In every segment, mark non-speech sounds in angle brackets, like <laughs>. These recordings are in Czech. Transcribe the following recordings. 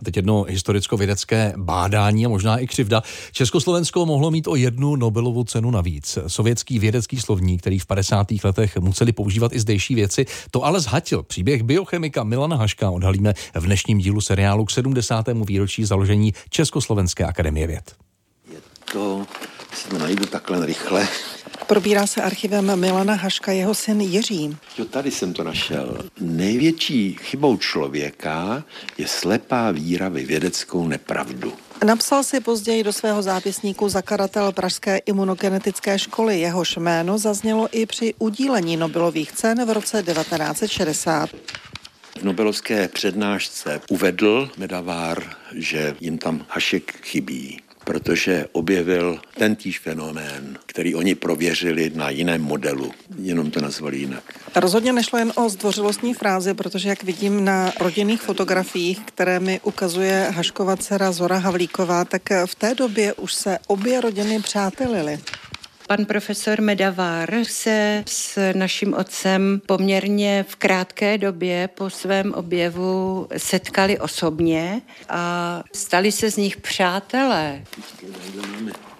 A teď jedno historicko-vědecké bádání a možná i křivda. Československo mohlo mít o jednu Nobelovu cenu navíc. Sovětský vědecký slovník, který v 50. letech museli používat i zdejší věci, to ale zhatil. Příběh biochemika Milana Haška odhalíme v dnešním dílu seriálu k 70. výročí založení Československé akademie věd. Je to, si to najdu takhle rychle, Probírá se archivem Milana Haška jeho syn Jiří. Jo, tady jsem to našel. Největší chybou člověka je slepá víra ve vědeckou nepravdu. Napsal si později do svého zápisníku zakladatel Pražské imunogenetické školy. Jehož jméno zaznělo i při udílení Nobelových cen v roce 1960. V Nobelovské přednášce uvedl Medavár, že jim tam Hašek chybí protože objevil ten týž fenomén, který oni prověřili na jiném modelu, jenom to nazvali jinak. Rozhodně nešlo jen o zdvořilostní frázi, protože jak vidím na rodinných fotografiích, které mi ukazuje Haškova dcera Zora Havlíková, tak v té době už se obě rodiny přátelily. Pan profesor Medavár se s naším otcem poměrně v krátké době po svém objevu setkali osobně a stali se z nich přátelé.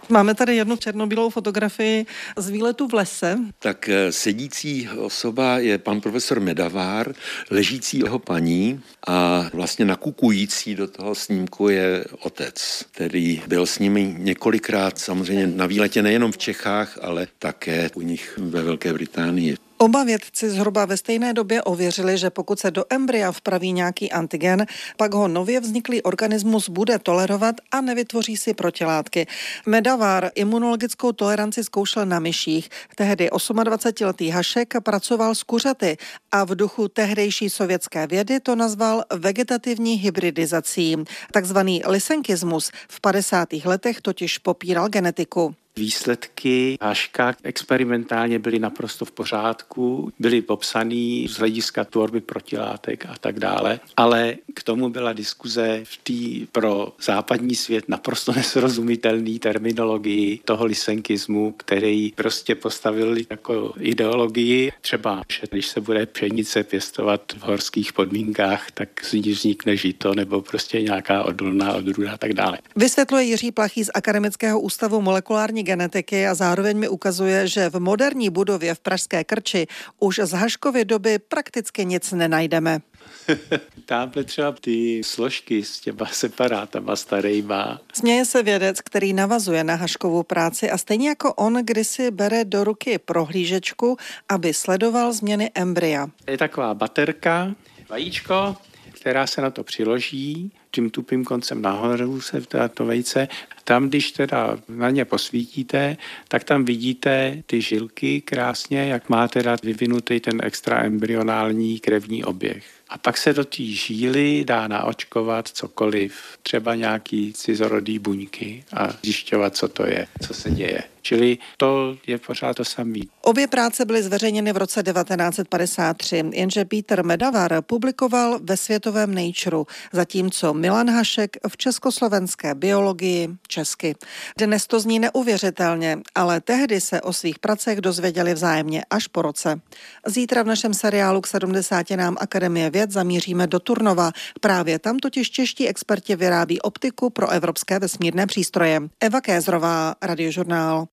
Máme tady jednu černobílou fotografii z výletu v lese. Tak eh, sedící osoba je pan profesor Medavár, ležící jeho paní a vlastně nakukující do toho snímku je otec, který byl s nimi několikrát samozřejmě na výletě nejenom v Čechách, ale také u nich ve Velké Británii. Oba vědci zhruba ve stejné době ověřili, že pokud se do embrya vpraví nějaký antigen, pak ho nově vzniklý organismus bude tolerovat a nevytvoří si protilátky. Medavár imunologickou toleranci zkoušel na myších. Tehdy 28-letý Hašek pracoval s kuřaty a v duchu tehdejší sovětské vědy to nazval vegetativní hybridizací. Takzvaný lisenkismus v 50. letech totiž popíral genetiku. Výsledky Haška experimentálně byly naprosto v pořádku, byly popsaný z hlediska tvorby protilátek a tak dále, ale k tomu byla diskuze v té pro západní svět naprosto <laughs> nesrozumitelný terminologii toho lisenkismu, který prostě postavili jako ideologii. Třeba, že když se bude pšenice pěstovat v horských podmínkách, tak z ní vznikne žito nebo prostě nějaká odolná odrůda a tak dále. Vysvětluje Jiří Plachý z Akademického ústavu molekulární genetiky a zároveň mi ukazuje, že v moderní budově v Pražské Krči už z Haškovy doby prakticky nic nenajdeme. <laughs> Tamhle třeba ty složky s těma separátama starýma. Směje se vědec, který navazuje na Haškovu práci a stejně jako on kdysi bere do ruky prohlížečku, aby sledoval změny embrya. Je taková baterka, vajíčko, která se na to přiloží, tím tupým koncem nahoru se teda to vejce. Tam, když teda na ně posvítíte, tak tam vidíte ty žilky krásně, jak má teda vyvinutý ten extra embryonální krevní oběh. A pak se do té žíly dá naočkovat cokoliv, třeba nějaký cizorodý buňky a zjišťovat, co to je, co se děje. Čili to je pořád to samé. Obě práce byly zveřejněny v roce 1953, jenže Peter Medavar publikoval ve světovém Nature, zatímco Milan Hašek v československé biologii česky. Dnes to zní neuvěřitelně, ale tehdy se o svých pracech dozvěděli vzájemně až po roce. Zítra v našem seriálu k 70. nám Akademie věd zamíříme do Turnova. Právě tam totiž čeští experti vyrábí optiku pro evropské vesmírné přístroje. Eva Kézrová, Radiožurnál.